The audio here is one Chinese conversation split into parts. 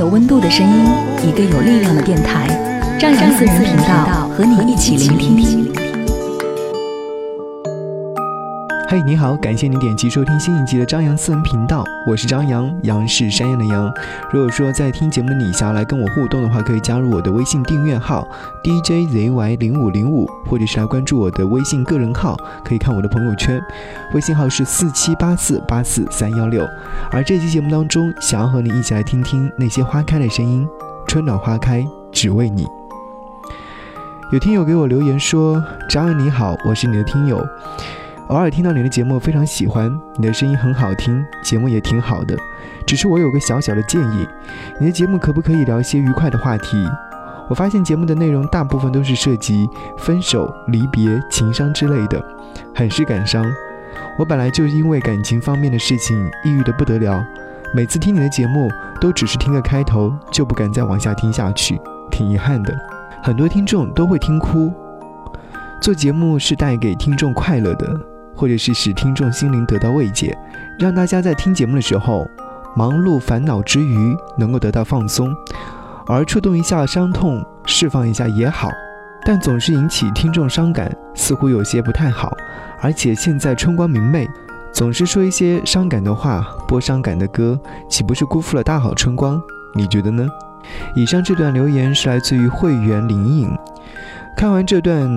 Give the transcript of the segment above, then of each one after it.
有温度的声音，一个有力量的电台，张扬私人频道和你一起聆听。嘿，你好，感谢您点击收听新一集的张扬私人频道，我是张扬，杨是山羊的羊。如果说在听节目的你想要来跟我互动的话，可以加入我的微信订阅号 DJZY 零五零五，或者是来关注我的微信个人号，可以看我的朋友圈，微信号是四七八四八四三幺六。而这期节目当中，想要和你一起来听听那些花开的声音，春暖花开，只为你。有听友给我留言说：“张扬你好，我是你的听友。”偶尔听到你的节目，非常喜欢你的声音，很好听，节目也挺好的。只是我有个小小的建议，你的节目可不可以聊一些愉快的话题？我发现节目的内容大部分都是涉及分手、离别、情伤之类的，很是感伤。我本来就因为感情方面的事情抑郁的不得了，每次听你的节目都只是听个开头，就不敢再往下听下去，挺遗憾的。很多听众都会听哭。做节目是带给听众快乐的。或者是使听众心灵得到慰藉，让大家在听节目的时候，忙碌烦恼之余能够得到放松，而触动一下伤痛，释放一下也好。但总是引起听众伤感，似乎有些不太好。而且现在春光明媚，总是说一些伤感的话，播伤感的歌，岂不是辜负了大好春光？你觉得呢？以上这段留言是来自于会员林颖。看完这段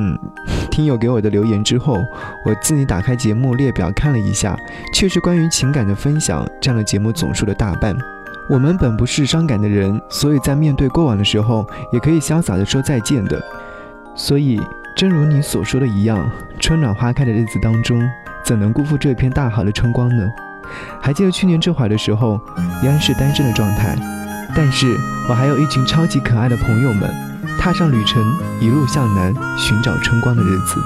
听友给我的留言之后，我自己打开节目列表看了一下，确实关于情感的分享占了节目总数的大半。我们本不是伤感的人，所以在面对过往的时候，也可以潇洒的说再见的。所以，正如你所说的一样，春暖花开的日子当中，怎能辜负这片大好的春光呢？还记得去年这会儿的时候，依然是单身的状态，但是我还有一群超级可爱的朋友们。踏上旅程，一路向南，寻找春光的日子。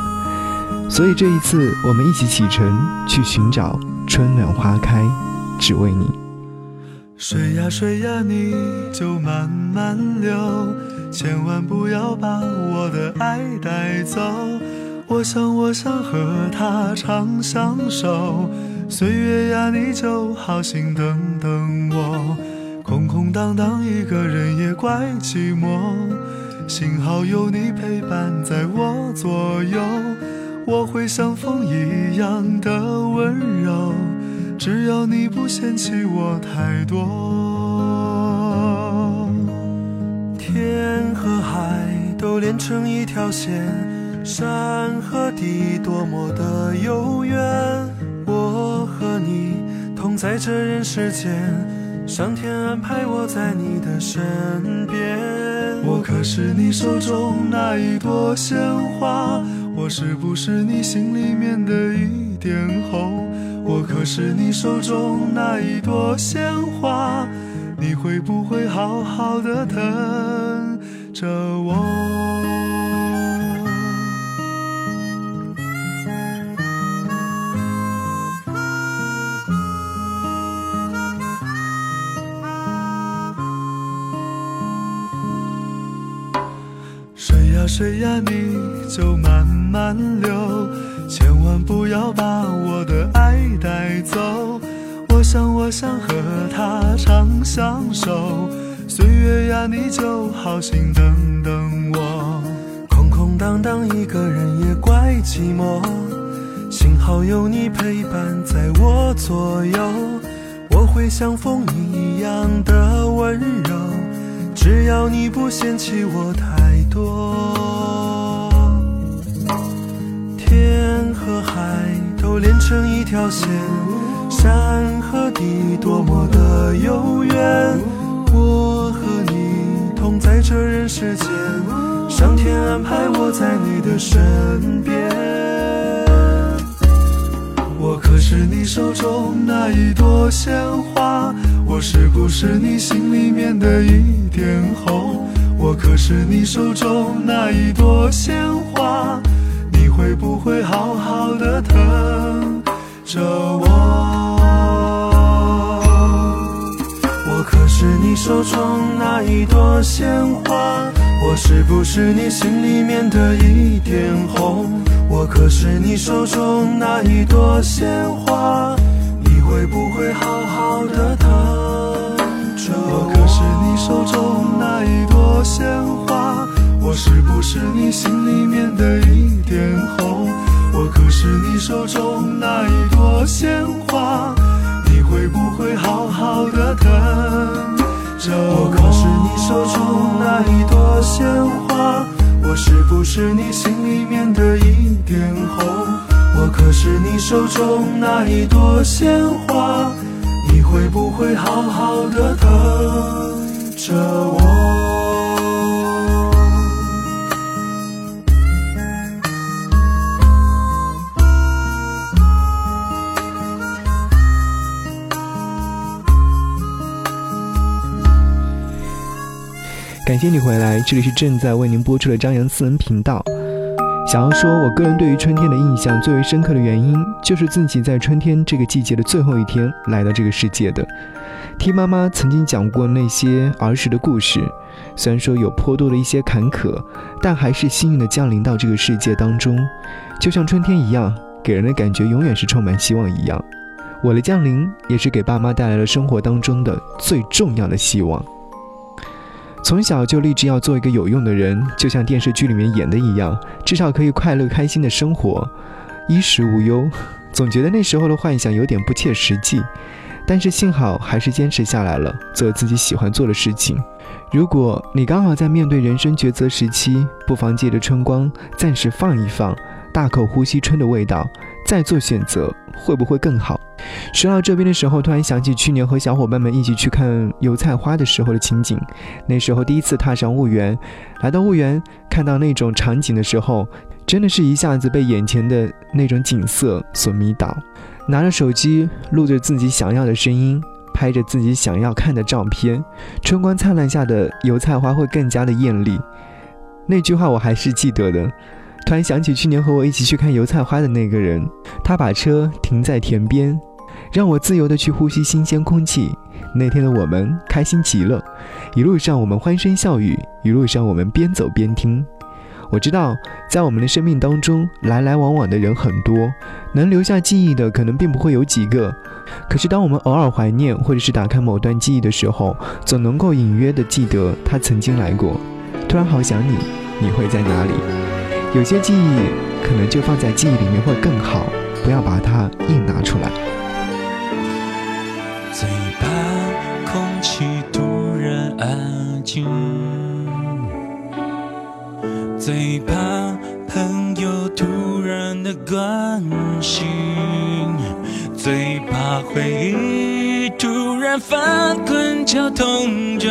所以这一次，我们一起启程，去寻找春暖花开，只为你。水呀水呀，你就慢慢流，千万不要把我的爱带走。我想，我想和他长相守。岁月呀，你就好心等等我。空空荡荡一个人也怪寂寞。幸好有你陪伴在我左右，我会像风一样的温柔，只要你不嫌弃我太多。天和海都连成一条线，山和地多么的悠远，我和你同在这人世间。上天安排我在你的身边，我可是你手中那一朵鲜花，我是不是你心里面的一点红？我可是你手中那一朵鲜花，你会不会好好的疼着我？水呀，你就慢慢流，千万不要把我的爱带走。我想，我想和他长相守。岁月呀，你就好心等等我。空空荡荡一个人也怪寂寞，幸好有你陪伴在我左右。我会像风一样的温柔，只要你不嫌弃我太多。天和海都连成一条线，山和地多么的悠远。我和你同在这人世间，上天安排我在你的身边。我可是你手中那一朵鲜花，我是不是你心里面的一点红？我可是你手中那一朵鲜花，你会不会好好的疼着我？我可是你手中那一朵鲜，是不是你心里面的一点红？我可是你手中那一朵鲜花，你会不会好好的疼着我？我可是你手中那一朵鲜花，我是不是你心里面的一点红？我可是你手中那一朵鲜花，你会不会好好的疼我可是你手中那一朵鲜花。我是不是你心里面的一点红？我可是你手中那一朵鲜花，你会不会好好的疼着我？感谢你回来，这里是正在为您播出的张扬私人频道。想要说，我个人对于春天的印象最为深刻的原因，就是自己在春天这个季节的最后一天来到这个世界的。听妈妈曾经讲过那些儿时的故事，虽然说有颇多的一些坎坷，但还是幸运的降临到这个世界当中，就像春天一样，给人的感觉永远是充满希望一样。我的降临也是给爸妈带来了生活当中的最重要的希望。从小就立志要做一个有用的人，就像电视剧里面演的一样，至少可以快乐开心的生活，衣食无忧。总觉得那时候的幻想有点不切实际，但是幸好还是坚持下来了，做自己喜欢做的事情。如果你刚好在面对人生抉择时期，不妨借着春光暂时放一放，大口呼吸春的味道，再做选择，会不会更好？说到这边的时候，突然想起去年和小伙伴们一起去看油菜花的时候的情景。那时候第一次踏上婺源，来到婺源，看到那种场景的时候，真的是一下子被眼前的那种景色所迷倒。拿着手机录着自己想要的声音，拍着自己想要看的照片。春光灿烂下的油菜花会更加的艳丽。那句话我还是记得的。突然想起去年和我一起去看油菜花的那个人，他把车停在田边。让我自由地去呼吸新鲜空气。那天的我们开心极了，一路上我们欢声笑语，一路上我们边走边听。我知道，在我们的生命当中，来来往往的人很多，能留下记忆的可能并不会有几个。可是，当我们偶尔怀念，或者是打开某段记忆的时候，总能够隐约地记得他曾经来过。突然好想你，你会在哪里？有些记忆可能就放在记忆里面会更好，不要把它硬拿出来。最怕空气突然安静，最怕朋友突然的关心，最怕回忆突然翻滚绞痛着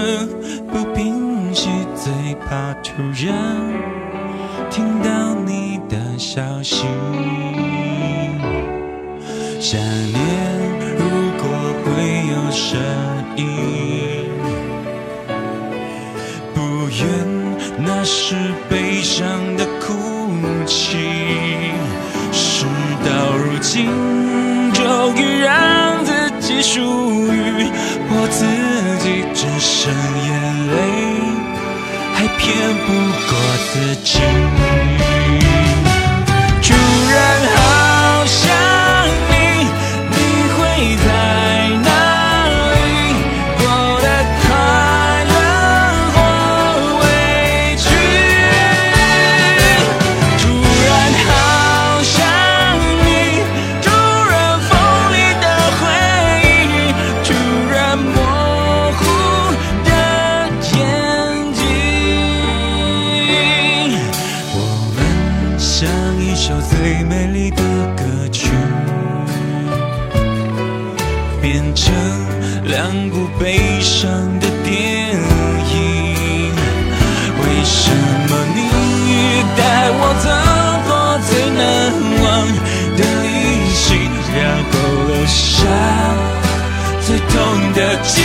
不平息，最怕突然听到你的消息，想念如果会有。声音，不愿那是悲伤的哭泣。事到如今，终于让自己属于我自己，只剩眼泪，还骗不过自己。看过悲伤的电影为什么你带我走过最难忘的旅行？然后留下最痛的记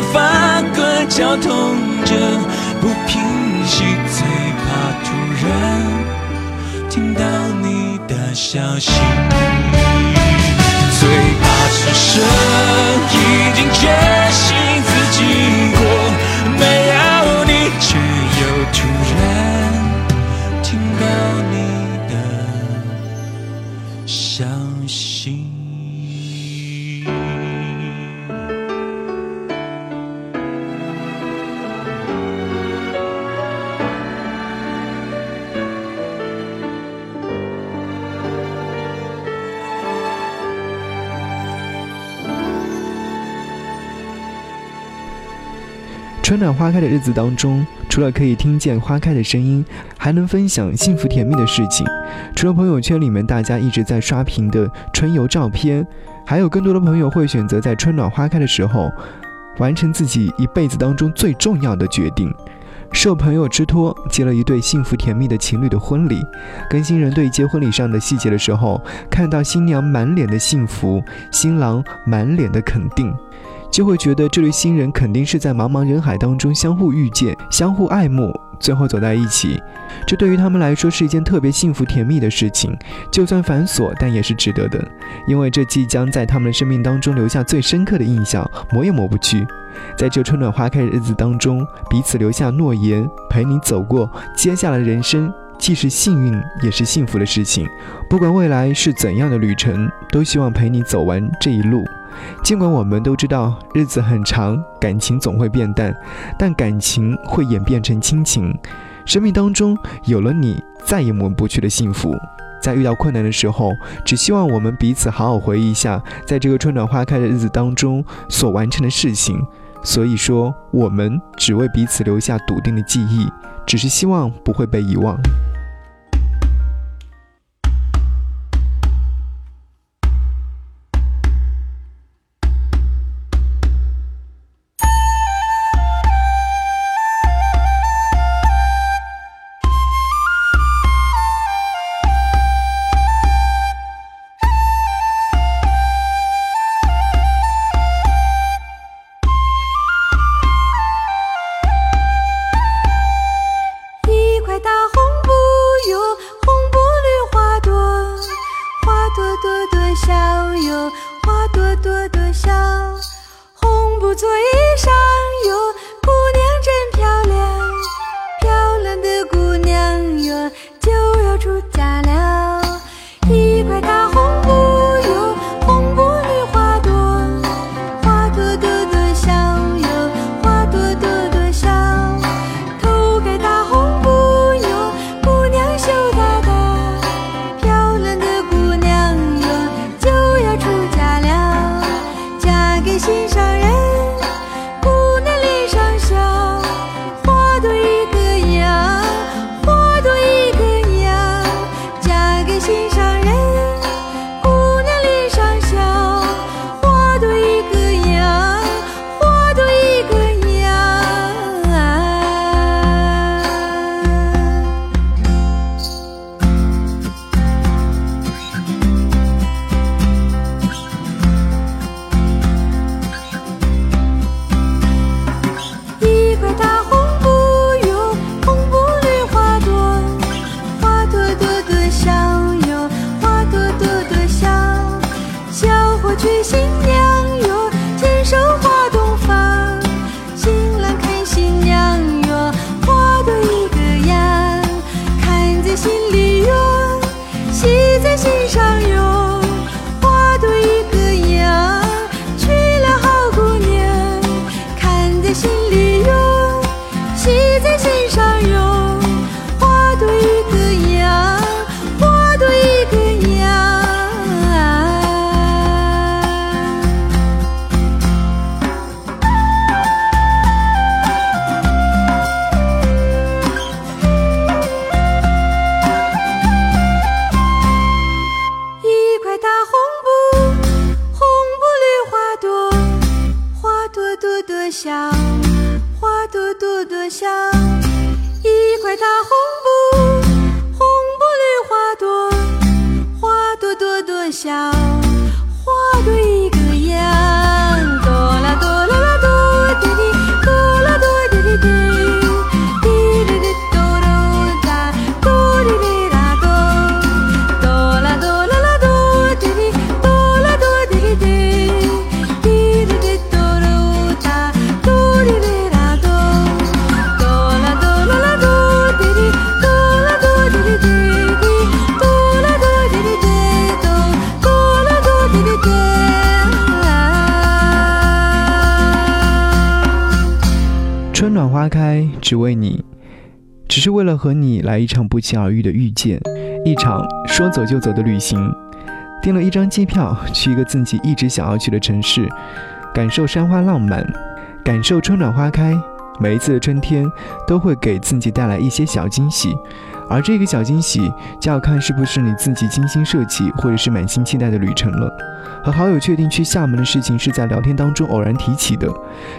要翻滚绞痛着不平息，最怕突然听到你的消息，最怕此生已经决花开的日子当中，除了可以听见花开的声音，还能分享幸福甜蜜的事情。除了朋友圈里面大家一直在刷屏的春游照片，还有更多的朋友会选择在春暖花开的时候，完成自己一辈子当中最重要的决定。受朋友之托，接了一对幸福甜蜜的情侣的婚礼。跟新人对接婚礼上的细节的时候，看到新娘满脸的幸福，新郎满脸的肯定。就会觉得这对新人肯定是在茫茫人海当中相互遇见、相互爱慕，最后走在一起。这对于他们来说是一件特别幸福甜蜜的事情，就算繁琐，但也是值得的，因为这即将在他们的生命当中留下最深刻的印象，抹也抹不去。在这春暖花开的日子当中，彼此留下诺言，陪你走过接下来的人生，既是幸运也是幸福的事情。不管未来是怎样的旅程，都希望陪你走完这一路。尽管我们都知道日子很长，感情总会变淡，但感情会演变成亲情。生命当中有了你，再也抹不去的幸福。在遇到困难的时候，只希望我们彼此好好回忆一下，在这个春暖花开的日子当中所完成的事情。所以说，我们只为彼此留下笃定的记忆，只是希望不会被遗忘。朵朵朵笑哟，花朵朵朵笑。红布做衣裳哟，姑娘真漂亮，只为你，只是为了和你来一场不期而遇的遇见，一场说走就走的旅行。订了一张机票，去一个自己一直想要去的城市，感受山花浪漫，感受春暖花开。每一次的春天都会给自己带来一些小惊喜，而这个小惊喜就要看是不是你自己精心设计或者是满心期待的旅程了。和好友确定去厦门的事情是在聊天当中偶然提起的，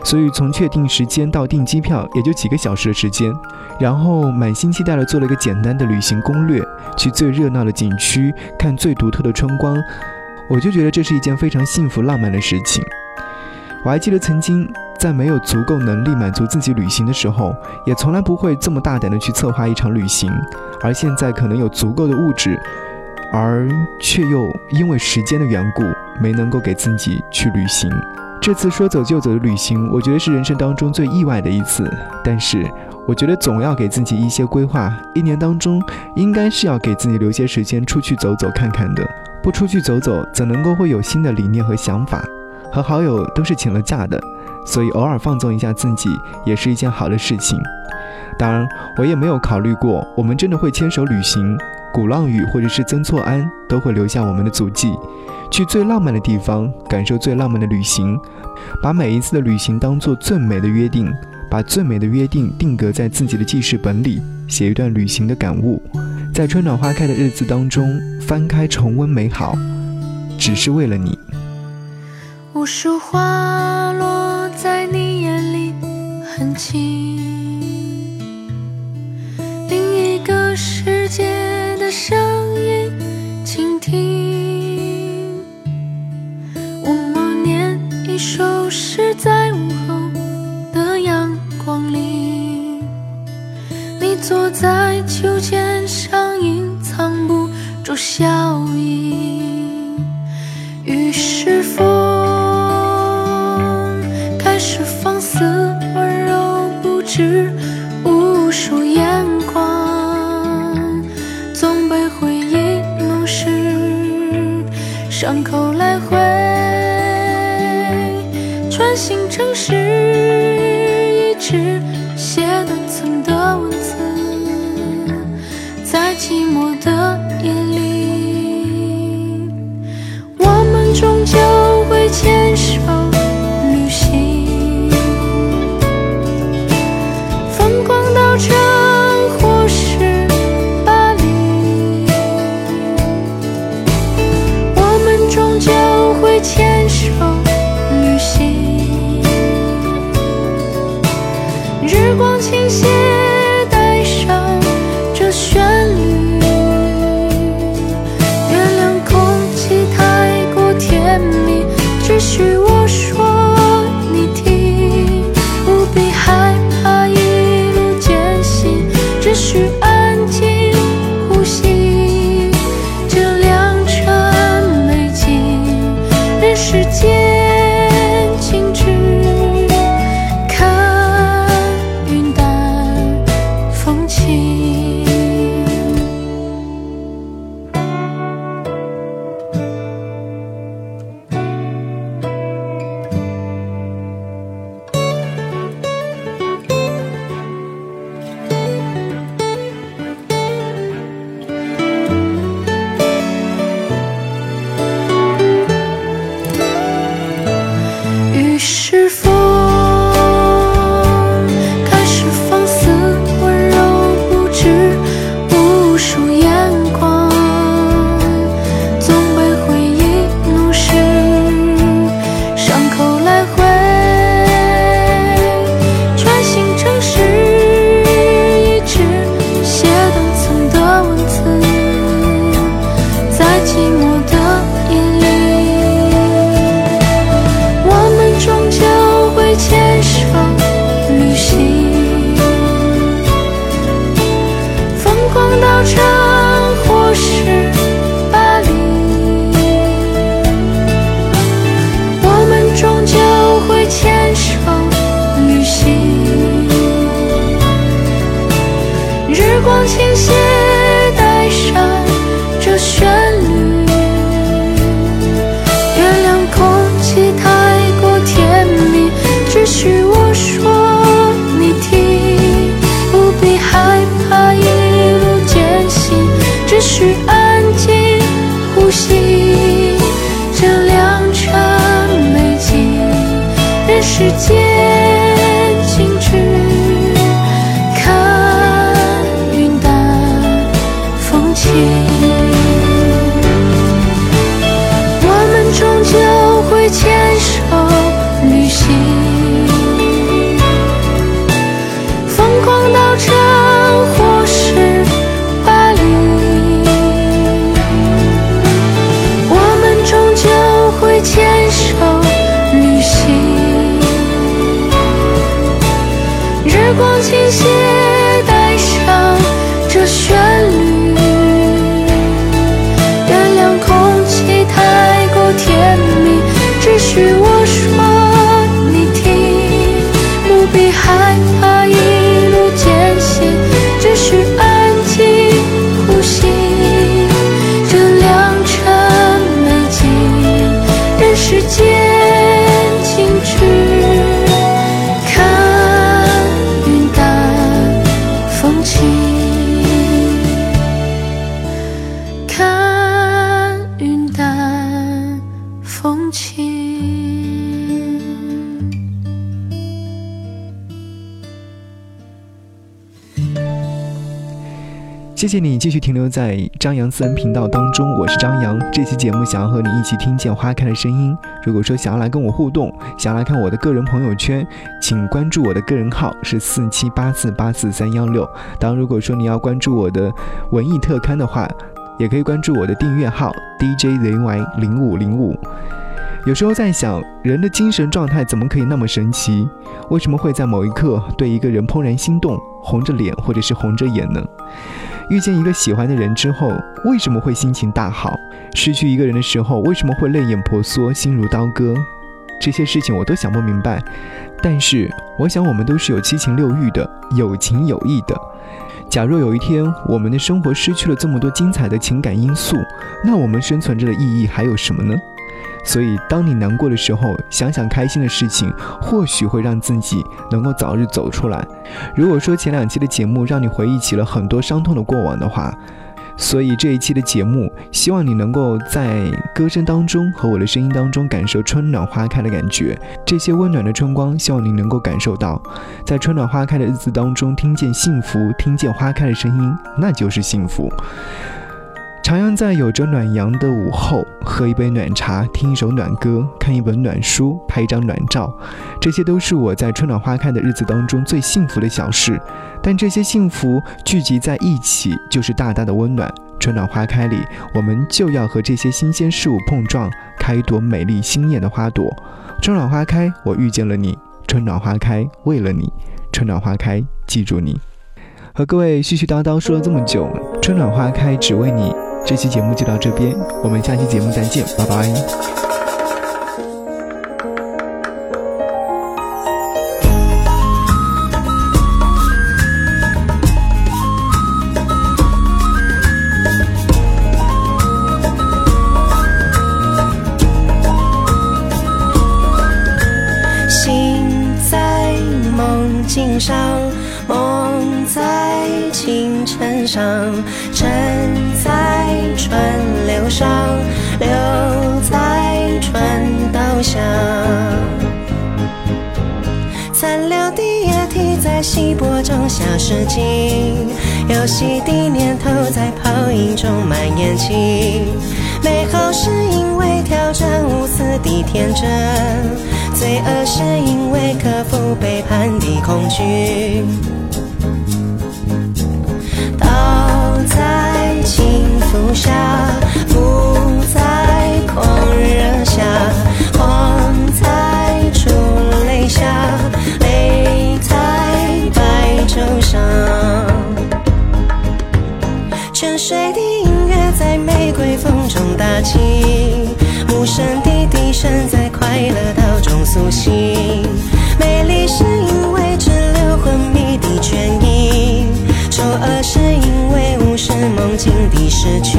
所以从确定时间到订机票也就几个小时的时间，然后满心期待的做了一个简单的旅行攻略，去最热闹的景区看最独特的春光，我就觉得这是一件非常幸福浪漫的事情。我还记得曾经。在没有足够能力满足自己旅行的时候，也从来不会这么大胆的去策划一场旅行。而现在可能有足够的物质，而却又因为时间的缘故，没能够给自己去旅行。这次说走就走的旅行，我觉得是人生当中最意外的一次。但是，我觉得总要给自己一些规划，一年当中应该是要给自己留些时间出去走走看看的。不出去走走，怎能够会有新的理念和想法？和好友都是请了假的。所以偶尔放纵一下自己也是一件好的事情。当然，我也没有考虑过我们真的会牵手旅行，鼓浪屿或者是曾厝垵都会留下我们的足迹，去最浪漫的地方，感受最浪漫的旅行，把每一次的旅行当做最美的约定，把最美的约定定格在自己的记事本里，写一段旅行的感悟，在春暖花开的日子当中翻开重温美好，只是为了你。无数花落在你眼里很轻，另一个世界的声音，倾听。我默念一首诗，在午后的阳光里，你坐在秋千上，隐藏不住笑意。穿行城市，一直写断层的文字，在寂寞的夜里，我们终究会牵手。害怕谢谢你继续停留在张扬私人频道当中，我是张扬。这期节目想要和你一起听见花开的声音。如果说想要来跟我互动，想要来看我的个人朋友圈，请关注我的个人号是四七八四八四三幺六。当然，如果说你要关注我的文艺特刊的话，也可以关注我的订阅号 DJZY 零五零五。有时候在想，人的精神状态怎么可以那么神奇？为什么会在某一刻对一个人怦然心动，红着脸或者是红着眼呢？遇见一个喜欢的人之后，为什么会心情大好？失去一个人的时候，为什么会泪眼婆娑、心如刀割？这些事情我都想不明白。但是，我想我们都是有七情六欲的，有情有义的。假若有一天我们的生活失去了这么多精彩的情感因素，那我们生存着的意义还有什么呢？所以，当你难过的时候，想想开心的事情，或许会让自己能够早日走出来。如果说前两期的节目让你回忆起了很多伤痛的过往的话，所以这一期的节目，希望你能够在歌声当中和我的声音当中感受春暖花开的感觉。这些温暖的春光，希望你能够感受到，在春暖花开的日子当中，听见幸福，听见花开的声音，那就是幸福。徜徉在有着暖阳的午后，喝一杯暖茶，听一首暖歌，看一本暖书，拍一张暖照，这些都是我在春暖花开的日子当中最幸福的小事。但这些幸福聚集在一起，就是大大的温暖。春暖花开里，我们就要和这些新鲜事物碰撞，开一朵美丽鲜艳的花朵。春暖花开，我遇见了你；春暖花开，为了你；春暖花开，记住你。和各位絮絮叨叨说了这么久，春暖花开，只为你。这期节目就到这边，我们下期节目再见，拜拜。心在梦境上，梦在清晨上，沉川流上，流在川道下。残留的液体在稀薄中消失尽，游戏的念头在泡影中蔓延起。美好是因为挑战无私的天真，罪恶是因为克服背叛的恐惧。倒在轻浮下，不在狂热下，慌在出泪下，泪在白昼上。沉睡的音乐在玫瑰风中打起，无声的笛声在快乐岛中苏醒。美丽是因为只留昏迷的倦意，丑恶是因为梦境的失去。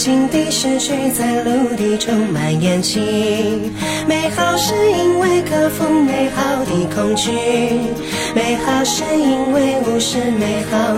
境的诗句在陆地充满延起。美好是因为克服美好的恐惧，美好是因为无视美好。